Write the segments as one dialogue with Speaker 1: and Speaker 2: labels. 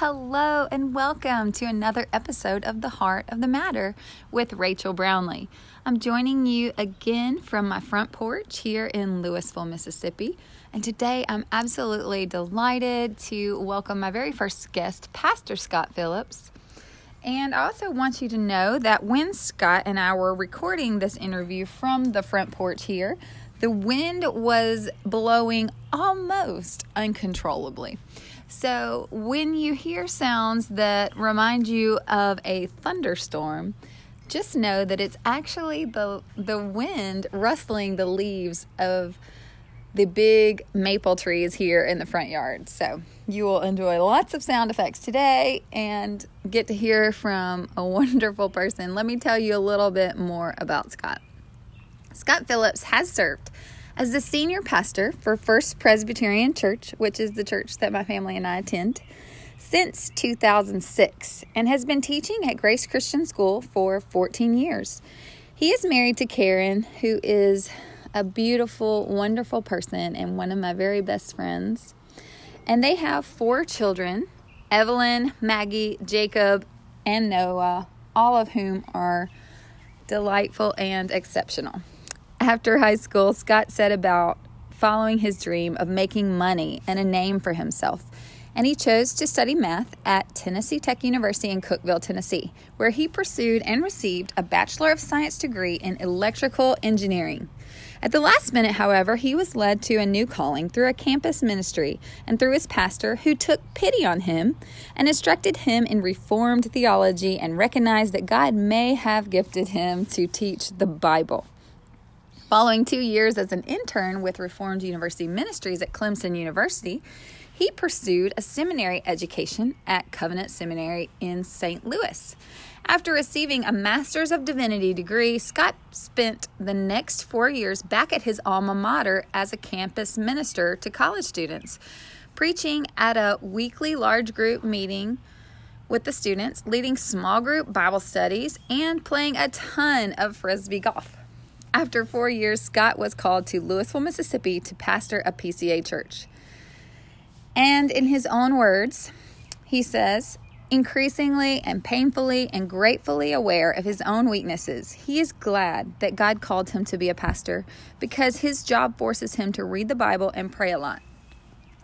Speaker 1: hello, and welcome to another episode of The Heart of the Matter with Rachel Brownlee. I'm joining you again from my front porch here in Louisville, Mississippi. And today I'm absolutely delighted to welcome my very first guest, Pastor Scott Phillips. And I also want you to know that when Scott and I were recording this interview from the front porch here, the wind was blowing almost uncontrollably. So, when you hear sounds that remind you of a thunderstorm, just know that it's actually the the wind rustling the leaves of the big maple trees here in the front yard. So, you will enjoy lots of sound effects today and get to hear from a wonderful person. Let me tell you a little bit more about Scott. Scott Phillips has served as the senior pastor for First Presbyterian Church, which is the church that my family and I attend, since 2006 and has been teaching at Grace Christian School for 14 years. He is married to Karen, who is a beautiful, wonderful person and one of my very best friends. And they have four children Evelyn, Maggie, Jacob, and Noah, all of whom are delightful and exceptional. After high school, Scott set about following his dream of making money and a name for himself. And he chose to study math at Tennessee Tech University in Cookeville, Tennessee, where he pursued and received a Bachelor of Science degree in electrical engineering. At the last minute, however, he was led to a new calling through a campus ministry and through his pastor, who took pity on him and instructed him in Reformed theology and recognized that God may have gifted him to teach the Bible. Following two years as an intern with Reformed University Ministries at Clemson University, he pursued a seminary education at Covenant Seminary in St. Louis. After receiving a Master's of Divinity degree, Scott spent the next four years back at his alma mater as a campus minister to college students, preaching at a weekly large group meeting with the students, leading small group Bible studies, and playing a ton of frisbee golf. After four years, Scott was called to Louisville, Mississippi to pastor a PCA church. And in his own words, he says, increasingly and painfully and gratefully aware of his own weaknesses, he is glad that God called him to be a pastor because his job forces him to read the Bible and pray a lot.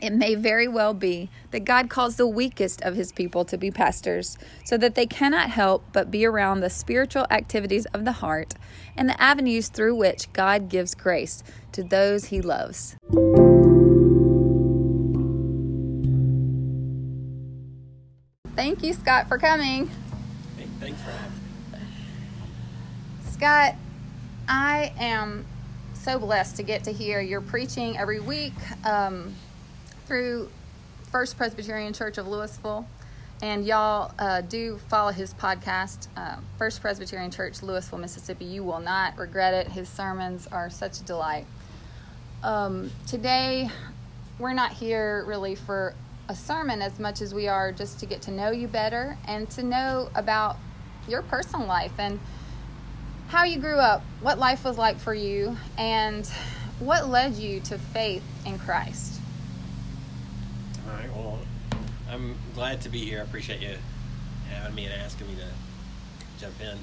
Speaker 1: It may very well be that God calls the weakest of his people to be pastors so that they cannot help but be around the spiritual activities of the heart and the avenues through which God gives grace to those he loves. Thank you, Scott, for coming.
Speaker 2: Hey, thanks for having me.
Speaker 1: Scott, I am so blessed to get to hear your preaching every week. Um, through First Presbyterian Church of Louisville. And y'all uh, do follow his podcast, uh, First Presbyterian Church, Louisville, Mississippi. You will not regret it. His sermons are such a delight. Um, today, we're not here really for a sermon as much as we are just to get to know you better and to know about your personal life and how you grew up, what life was like for you, and what led you to faith in Christ.
Speaker 2: All right. Well, I'm glad to be here. I appreciate you having me and asking me to jump in.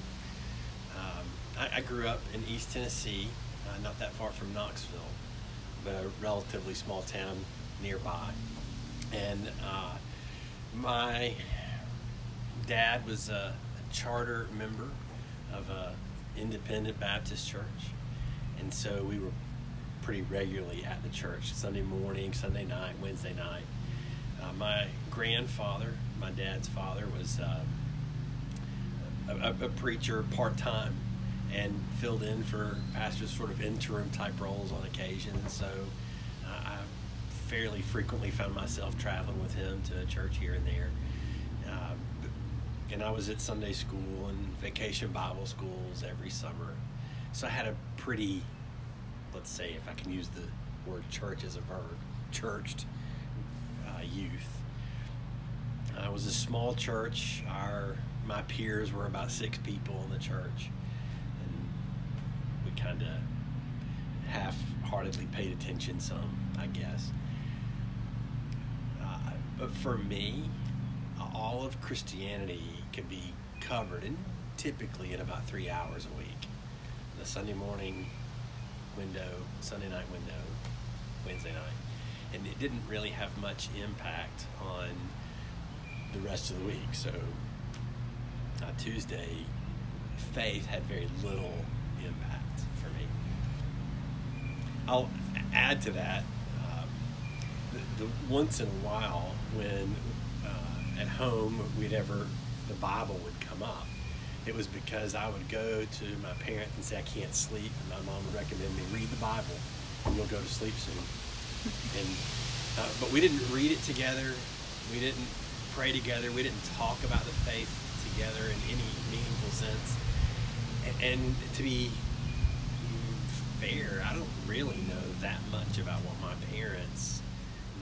Speaker 2: Um, I, I, grew up in East Tennessee, uh, not that far from Knoxville, but a relatively small town nearby. And uh, my dad was a, a charter member of a independent Baptist church, and so we were pretty regularly at the church Sunday morning, Sunday night, Wednesday night. Uh, my grandfather, my dad's father, was uh, a, a, preacher part time and filled in for pastors sort of interim type roles on occasion. So uh, I fairly frequently found myself traveling with him to church here and there. Uh, and I was at Sunday school and vacation Bible schools every summer. So I had a pretty, let's say, if I can use the word church as a verb, churched youth. Uh, it was a small church. Our my peers were about six people in the church, and we kind of half-heartedly paid attention some, I guess. Uh, but for me, all of Christianity can be covered in typically in about three hours a week. The Sunday morning window, Sunday night window, Wednesday night. And it didn't really have much impact on the rest of the week. So uh, Tuesday, faith had very little impact for me. I'll add to that um, the, the, once in a while when uh, at home we'd ever the Bible would come up. It was because I would go to my parents and say I can't sleep, and my mom would recommend me read the Bible, and you'll go to sleep soon. And uh, but we didn't read it together. We didn't pray together. We didn't talk about the faith together in any meaningful sense. And, and to be fair, I don't really know that much about what my parents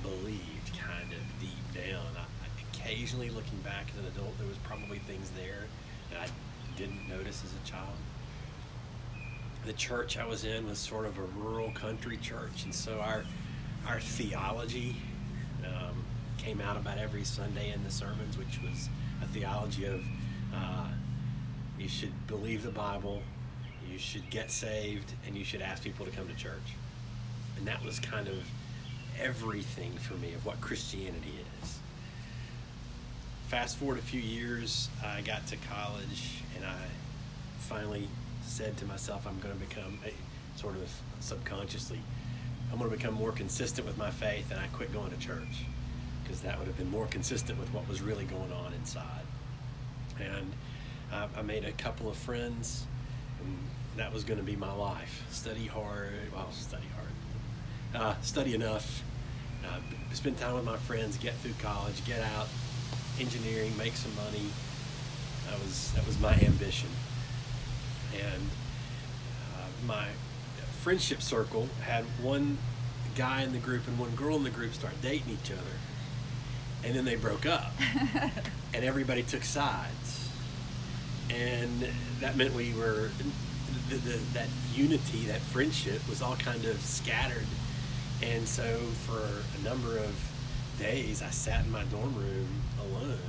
Speaker 2: believed kind of deep down. I, occasionally looking back as an adult, there was probably things there that I didn't notice as a child. The church I was in was sort of a rural country church, and so our our theology um, came out about every Sunday in the sermons, which was a theology of uh, you should believe the Bible, you should get saved, and you should ask people to come to church. And that was kind of everything for me of what Christianity is. Fast forward a few years, I got to college and I finally said to myself, I'm going to become a, sort of subconsciously, I'm going to become more consistent with my faith and I quit going to church because that would have been more consistent with what was really going on inside. And uh, I made a couple of friends, and that was going to be my life. Study hard, well, study hard, uh, study enough, uh, spend time with my friends, get through college, get out, engineering, make some money. That was that was my ambition, and uh, my friendship circle had one guy in the group and one girl in the group start dating each other, and then they broke up, and everybody took sides, and that meant we were the, the, that unity, that friendship was all kind of scattered, and so for a number of days, I sat in my dorm room alone.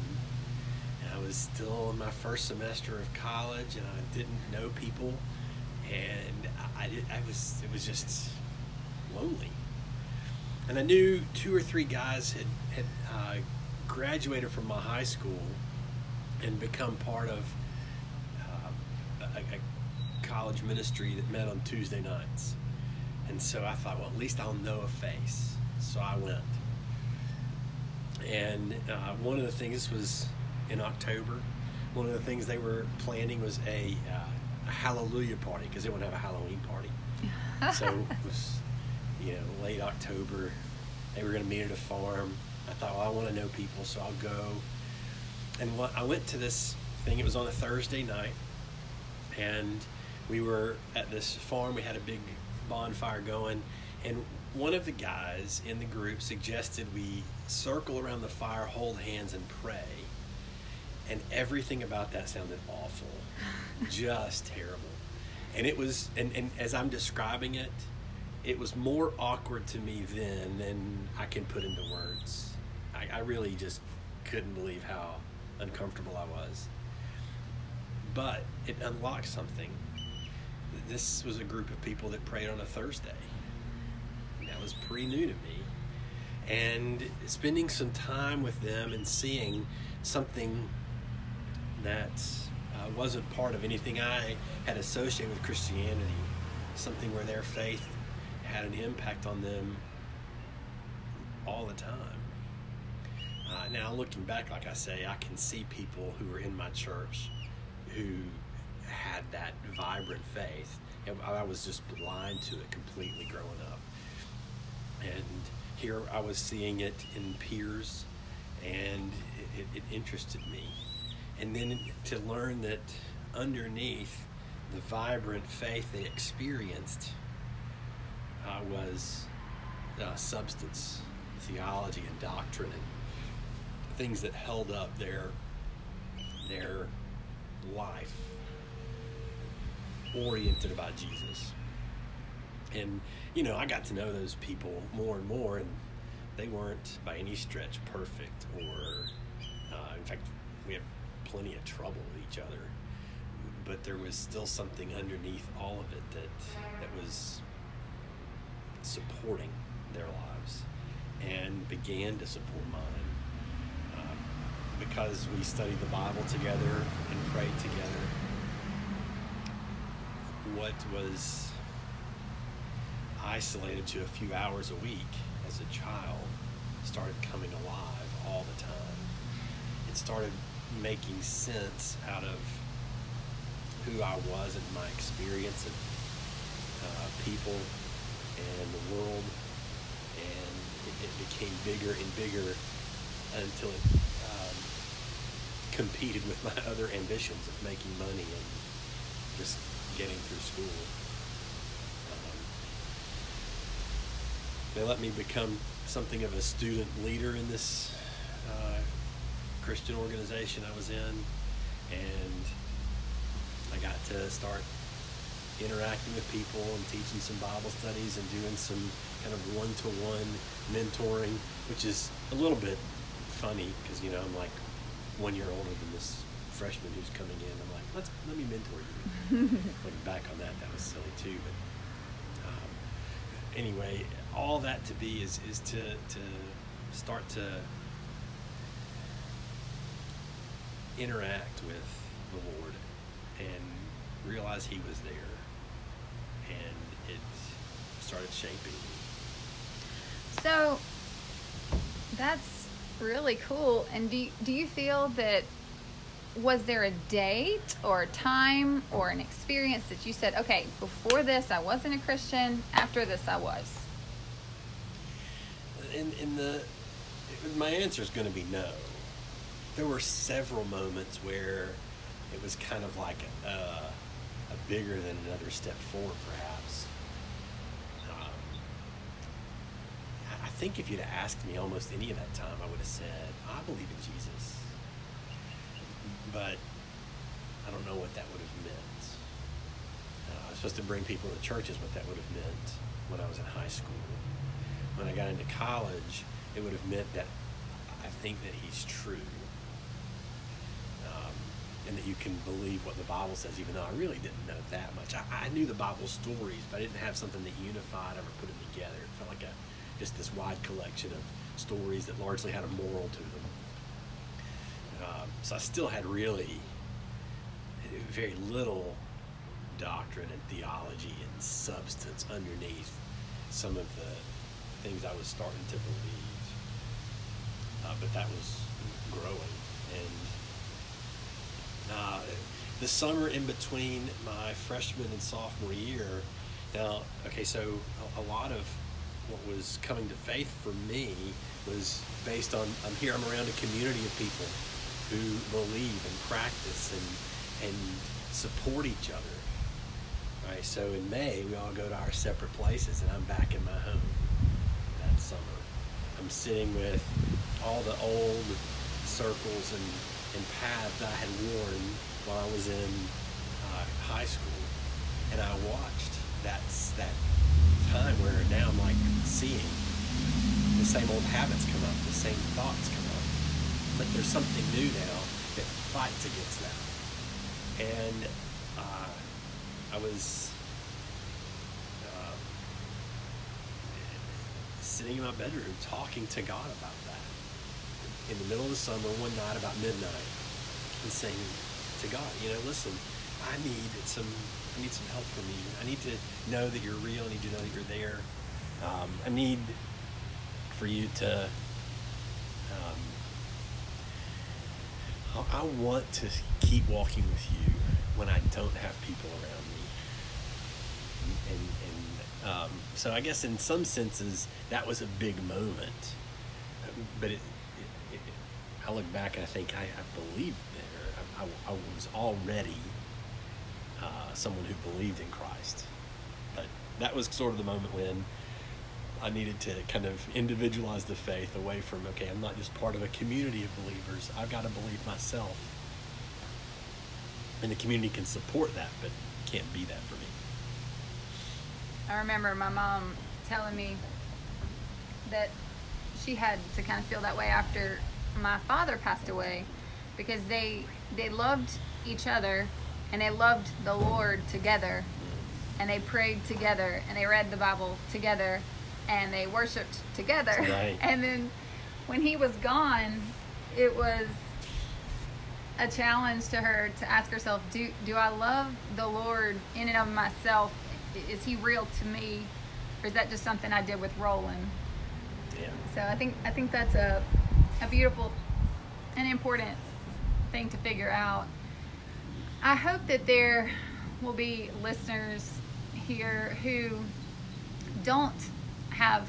Speaker 2: And I was still in my first semester of college, and I didn't know people, and I, I, was it was just lonely. And I knew two or three guys had had uh, graduated from my high school and become part of uh, a, a college ministry that met on Tuesday nights. And so I thought, well, at least I'll know a face. So I went. And uh, one of the things was in October. One of the things they were planning was a, uh, Hallelujah party because they to have a Halloween party. so it was, you know, late October. They were going to meet at a farm. I thought, well, I want to know people, so I'll go. And what, I went to this thing. It was on a Thursday night, and we were at this farm. We had a big bonfire going, and one of the guys in the group suggested we circle around the fire, hold hands, and pray. And everything about that sounded awful, just terrible. And it was, and, and as I'm describing it, it was more awkward to me then than I can put into words. I, I really just couldn't believe how uncomfortable I was. But it unlocked something. This was a group of people that prayed on a Thursday that was pretty new to me. And spending some time with them and seeing something that uh, wasn't part of anything I had associated with Christianity, something where their faith had an impact on them all the time. Uh, now, looking back, like I say, I can see people who were in my church who had that vibrant faith. I was just blind to it completely growing up and here I was seeing it in peers, and it, it interested me. And then to learn that underneath the vibrant faith they experienced uh, was uh, substance, theology, and doctrine, and things that held up their their life oriented about Jesus. And you know i got to know those people more and more and they weren't by any stretch perfect or uh, in fact, we had plenty of trouble with each other, but there was still something underneath all of it that that was supporting their lives and began to support mine uh, because we studied the Bible together and prayed together. What was isolated to a few hours a week as a child started coming alive all the time. It started making sense out of who I was and my experience of uh, people and the world, and it, it, became bigger and bigger until it um, competed with my other ambitions of making money and just getting through school. they let me become something of a student leader in this uh, Christian organization I was in, and I got to start interacting with people and teaching some Bible studies and doing some kind of one-to-one mentoring, which is a little bit funny because you know I'm like one year older than this freshman who's coming in. I'm like, let's let me mentor you. Looking back on that, that was silly too, but um, anyway, all that to be is is to to start to interact with the Lord and realize He was there, and it started shaping me.
Speaker 1: So that's really cool. And do do you feel that was there a date or a time or an experience that you said, okay, before this I wasn't a Christian, after this I was?
Speaker 2: In, in the, my answer is going to be no. There were several moments where it was kind of like a, a bigger than another step forward, perhaps. Um, I think if you'd asked me almost any of that time, I would have said, I believe in Jesus but I don't know what that would have meant. Uh, I was supposed to bring people to churches, what that would have meant when I was in high school. When I got into college, it would have meant that I think that he's true. And that you can believe what the Bible says, even though I really didn't know that much. I, I knew the Bible stories, but I didn't have something that unified or put them together. It felt like a just this wide collection of stories that largely had a moral to them. Um, so I still had really very little doctrine and theology and substance underneath some of the things I was starting to believe. Uh, but that was growing. And uh, the summer in between my freshman and sophomore year, now, okay, so a, a lot of what was coming to faith for me was based on I'm here, I'm around a community of people who believe and practice and and support each other. Right. So in May we all go to our separate places, and I'm back in my home that summer. I'm sitting with all the old circles and, and paths I had worn while I was in uh, high school, and I watched that that time where now I'm like seeing the same old habits come up, the same thoughts come up. But there's something new now that fights against that. And uh, I was uh, sitting in my bedroom talking to God about that in the middle of the summer one night about midnight and saying to God, you know, listen, I need some I need some help from you. I need to know that you're real. I need to know that you're there. Um, I need for you to um, I want to keep walking with you when I don't have people around me. And, and um, so I guess in some senses that was a big moment. But it, I look back and I think I, I believed there. I, I, I was already uh, someone who believed in Christ. But that was sort of the moment when I needed to kind of individualize the faith away from, okay, I'm not just part of a community of believers. I've got to believe myself. And the community can support that, but can't be that for me.
Speaker 1: I remember my mom telling me that she had to kind of feel that way after my father passed away because they they loved each other and they loved the Lord together and they prayed together and they read the Bible together and they worshiped together.
Speaker 2: Right.
Speaker 1: And then when he was gone, it was a challenge to her to ask herself, do do I love the Lord in and of myself? Is he real to me? Or is that just something I did with Roland?
Speaker 2: Yeah.
Speaker 1: So I think I think that's a a beautiful and important thing to figure out. I hope that there will be listeners here who don't have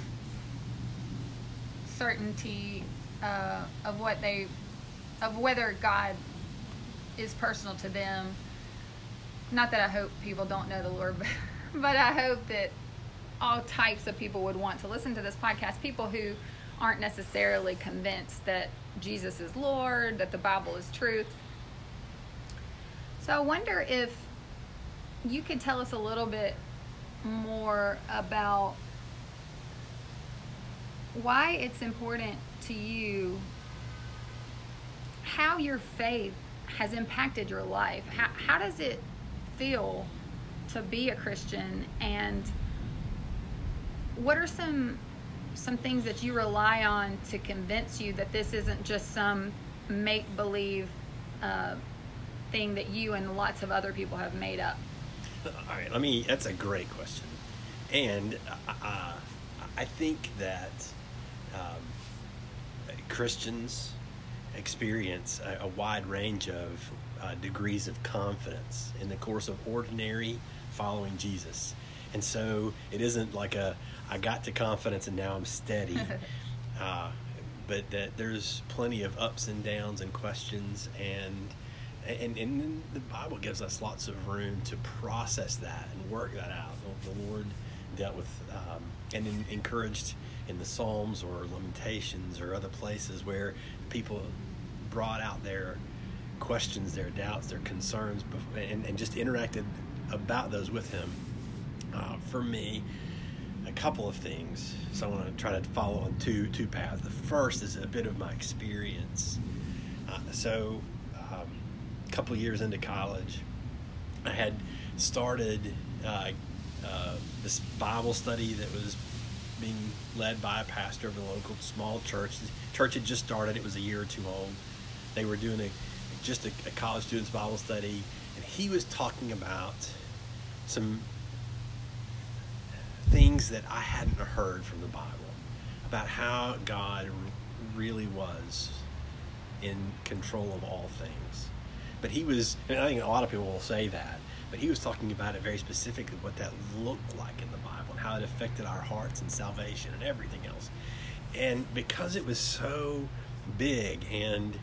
Speaker 1: certainty uh, of what they of whether God is personal to them. Not that I hope people don't know the Lord, but, but I hope that all types of people would want to listen to this podcast. People who aren't necessarily convinced that Jesus is Lord, that the Bible is truth. So I wonder if you could tell us a little bit more about why it's important to you, how your faith has impacted your life. How, how does it feel to be a Christian and what are some some things that you rely on to convince you that this isn't just some make believe uh, thing that you and lots of other people have made up?
Speaker 2: All right, let me. That's a great question, and uh, I think that um, Christians experience a, a, wide range of uh, degrees of confidence in the course of ordinary following Jesus, and so it isn't like a I got to confidence and now I'm steady. uh, but that there's plenty of ups and downs and questions and and, and the Bible gives us lots of room to process that and work that out. The Lord dealt with um, and in, encouraged in the Psalms or Lamentations or other places where people brought out their questions, their doubts, their concerns, and, and just interacted about those with Him. Uh, for me, a couple of things. So I want to try to follow on two two paths. The first is a bit of my experience. Uh, so, um, a couple years into college, I had started uh, uh, this Bible study that was being led by a pastor of a local small church. The church had just started; it was a year or two old. They were doing a just a, a college students Bible study, and he was talking about some things that I hadn't heard from the Bible about how God really was in control of all things. But he was, and I think a lot of people will say that, but he was talking about it very specifically what that looked like in the Bible and how it affected our hearts and salvation and everything else. And because it was so big and,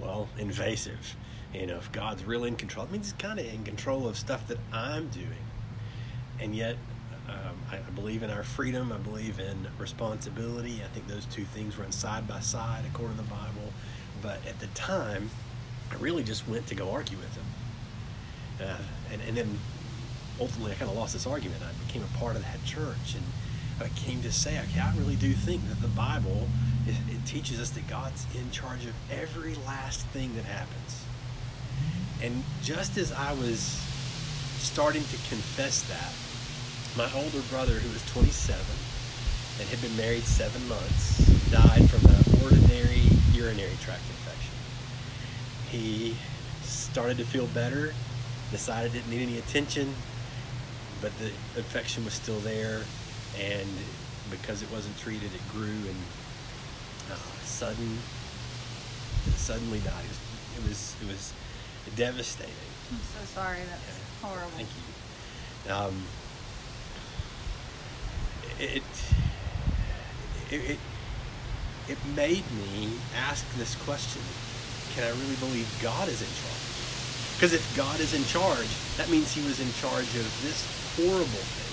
Speaker 2: well, invasive, you know, if God's really in control, it means he's kind of in control of stuff that I'm doing. And yet, I, I, believe in our freedom. I believe in responsibility. I think those two things run side by side according to the Bible. But at the time, I really just went to go argue with him. Uh, and, and then ultimately, I kind of lost this argument. I became a part of that church. And I came to say, okay, I really do think that the Bible, it, it teaches us that God's in charge of every last thing that happens. And just as I was starting to confess that, my older brother, who was 27 and had been married seven months, died from an ordinary urinary tract infection. He started to feel better, decided it didn't need any attention, but the infection was still there, and because it wasn't treated, it grew and uh, sudden, suddenly died. It was, it was, it was devastating.
Speaker 1: I'm so sorry. That's yeah. horrible.
Speaker 2: Thank you. Um, it, it, it made me ask this question can I really believe God is in charge? Because if God is in charge, that means He was in charge of this horrible thing.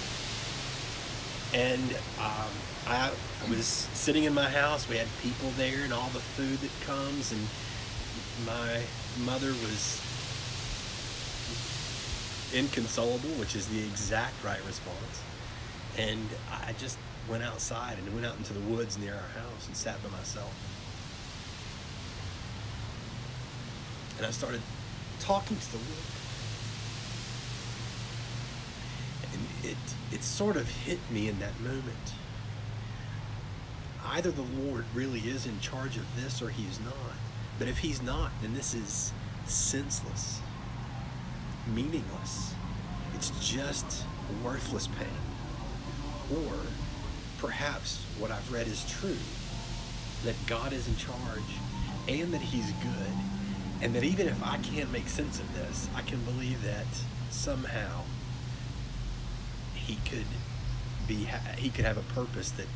Speaker 2: And um, I, I was sitting in my house. We had people there and all the food that comes. And my mother was inconsolable, which is the exact right response. And I just went outside and went out into the woods near our house and sat by myself. And I started talking to the Lord. And it, it sort of hit me in that moment. Either the Lord really is in charge of this or he's not. But if he's not, then this is senseless, meaningless. It's just worthless pain. Or perhaps what I've read is true that God is in charge and that He's good, and that even if I can't make sense of this, I can believe that somehow He could be He could have a purpose that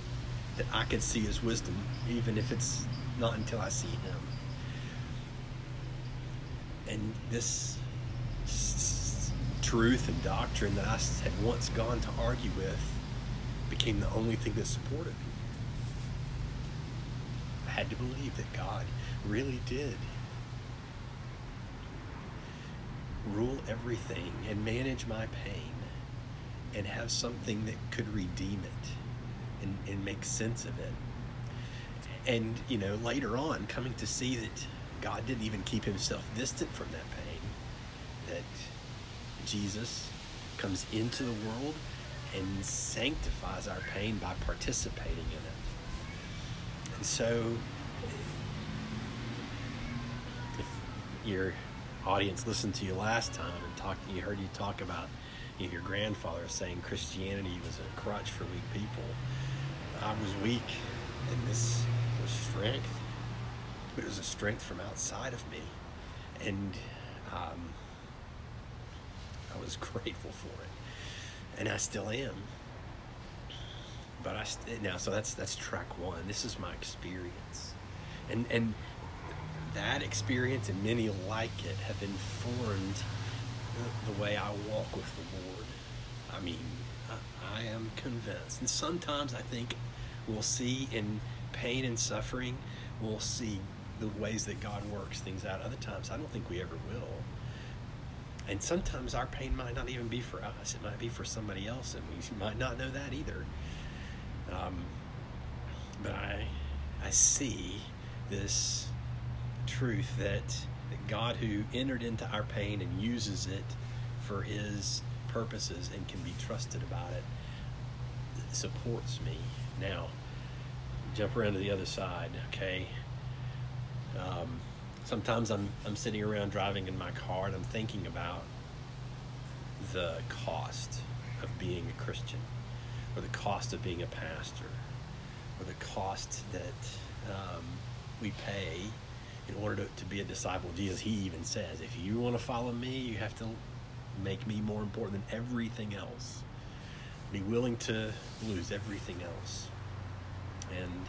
Speaker 2: that I can see His wisdom, even if it's not until I see Him. And this truth and doctrine that I had once gone to argue with became the only thing that supported me. I had to believe that God really did rule everything and manage my pain and have something that could redeem it and, and make sense of it. And, you know, later on, coming to see that God didn't even keep himself distant from that pain, that Jesus comes into the world and sanctifies our pain by participating in it. And so, if your audience listened to you last time and talked, you heard you talk about your grandfather saying Christianity was a crutch for weak people. I was weak, and this was strength, but it was a strength from outside of me, and um, I was grateful for it and I still am. But I now, so that's that's track one. This is my experience, and and that experience and many like it have informed the way I walk with the Lord. I mean, I, I am convinced, and sometimes I think we'll see in pain and suffering, we'll see the ways that God works things out. Other times, I don't think we ever will. And sometimes our pain might not even be for us, it might be for somebody else, and we might not know that either. Um, but I, I see this truth that, that God, who entered into our pain and uses it for His purposes and can be trusted about it, supports me. Now, jump around to the other side, okay? Um, sometimes I'm, I'm sitting around driving in my car and I'm thinking about the cost of being a Christian, or the cost of being a pastor, or the cost that um, we pay in order to, to be a disciple of Jesus. He even says, if you want to follow me, you have to make me more important than everything else. Be willing to lose everything else. And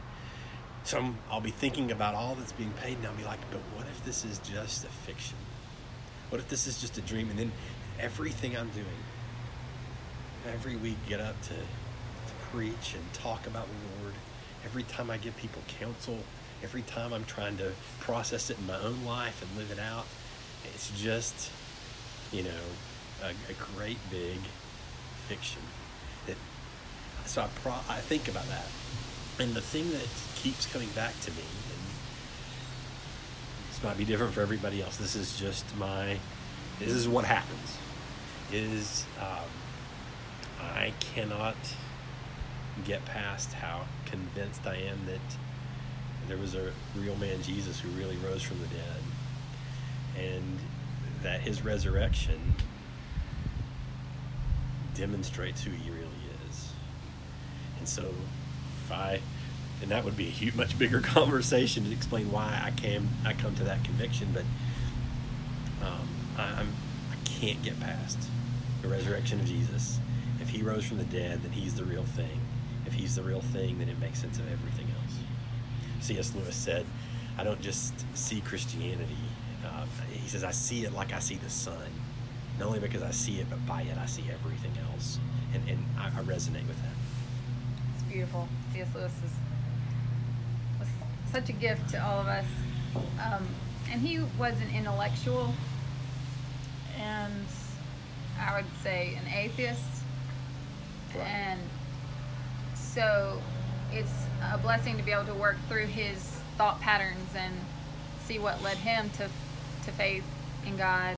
Speaker 2: so i will be thinking about all that's being paid, and I'll be like, but what if this is just a fiction? What if this is just a dream? And then everything I'm doing, every week, get up to, to preach and talk about the Lord. Every time I give people counsel, every time I'm trying to process it in my own life and live it out, it's just, you know, a, a great big fiction. That so I pro, I think about that, and the thing that keeps coming back to me. And this might be different for everybody else. This is just my. This is what happens. Is um, I cannot get past how convinced I am that there was a real man Jesus who really rose from the dead, and that his resurrection demonstrates who he really is. And so, And that would be a huge, much bigger conversation to explain why I came I come to that conviction. But um, I, I'm I can't get past the resurrection of Jesus. If He rose from the dead, then He's the real thing. If He's the real thing, then it makes sense of everything else. C.S. Lewis said, "I don't just see Christianity." Uh, he says, "I see it like I see the sun." Not only because I see it, but by it I see everything else, and and I, I resonate with that.
Speaker 1: It's beautiful. C.S. Lewis is was such a gift to all of us. Um, and he was an intellectual and I would say an atheist. Right. And so it's a blessing to be able to work through his thought patterns and see what led him to to faith in God.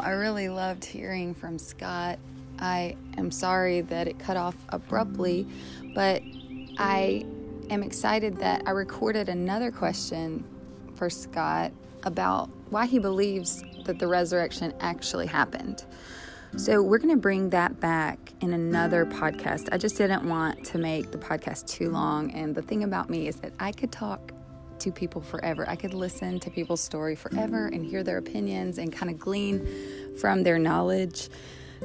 Speaker 1: I really loved hearing from Scott. I am sorry that it cut off abruptly, but I am excited that I recorded another question for Scott about why he believes that the resurrection actually happened. So, we're going to bring that back in another podcast. I just didn't want to make the podcast too long. And the thing about me is that I could talk to people forever. I could listen to people's story forever and hear their opinions and kind of glean from their knowledge.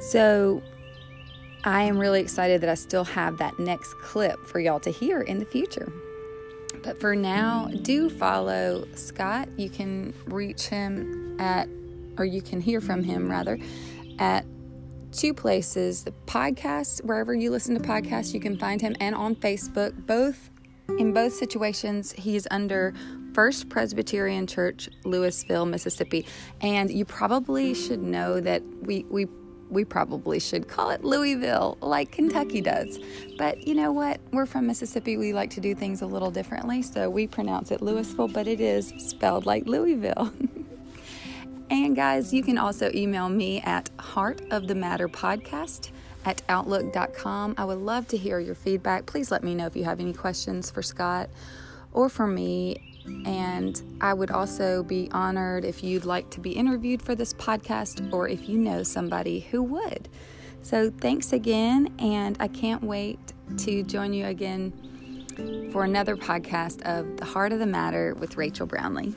Speaker 1: So, I am really excited that I still have that next clip for y'all to hear in the future. But for now, do follow Scott. You can reach him at, or you can hear from him rather, at two places the podcast, wherever you listen to podcasts, you can find him, and on Facebook. Both in both situations, he's under First Presbyterian Church, Louisville, Mississippi. And you probably should know that we, we we probably should call it Louisville like Kentucky does. But you know what? We're from Mississippi. We like to do things a little differently, so we pronounce it Louisville, but it is spelled like Louisville. and guys, you can also email me at Heart at outlook.com. I would love to hear your feedback. Please let me know if you have any questions for Scott or for me and I would also be honored if you'd like to be interviewed for this podcast or if you know somebody who would. So thanks again, and I can't wait to join you again for another podcast of The Heart of the Matter with Rachel Brownlee.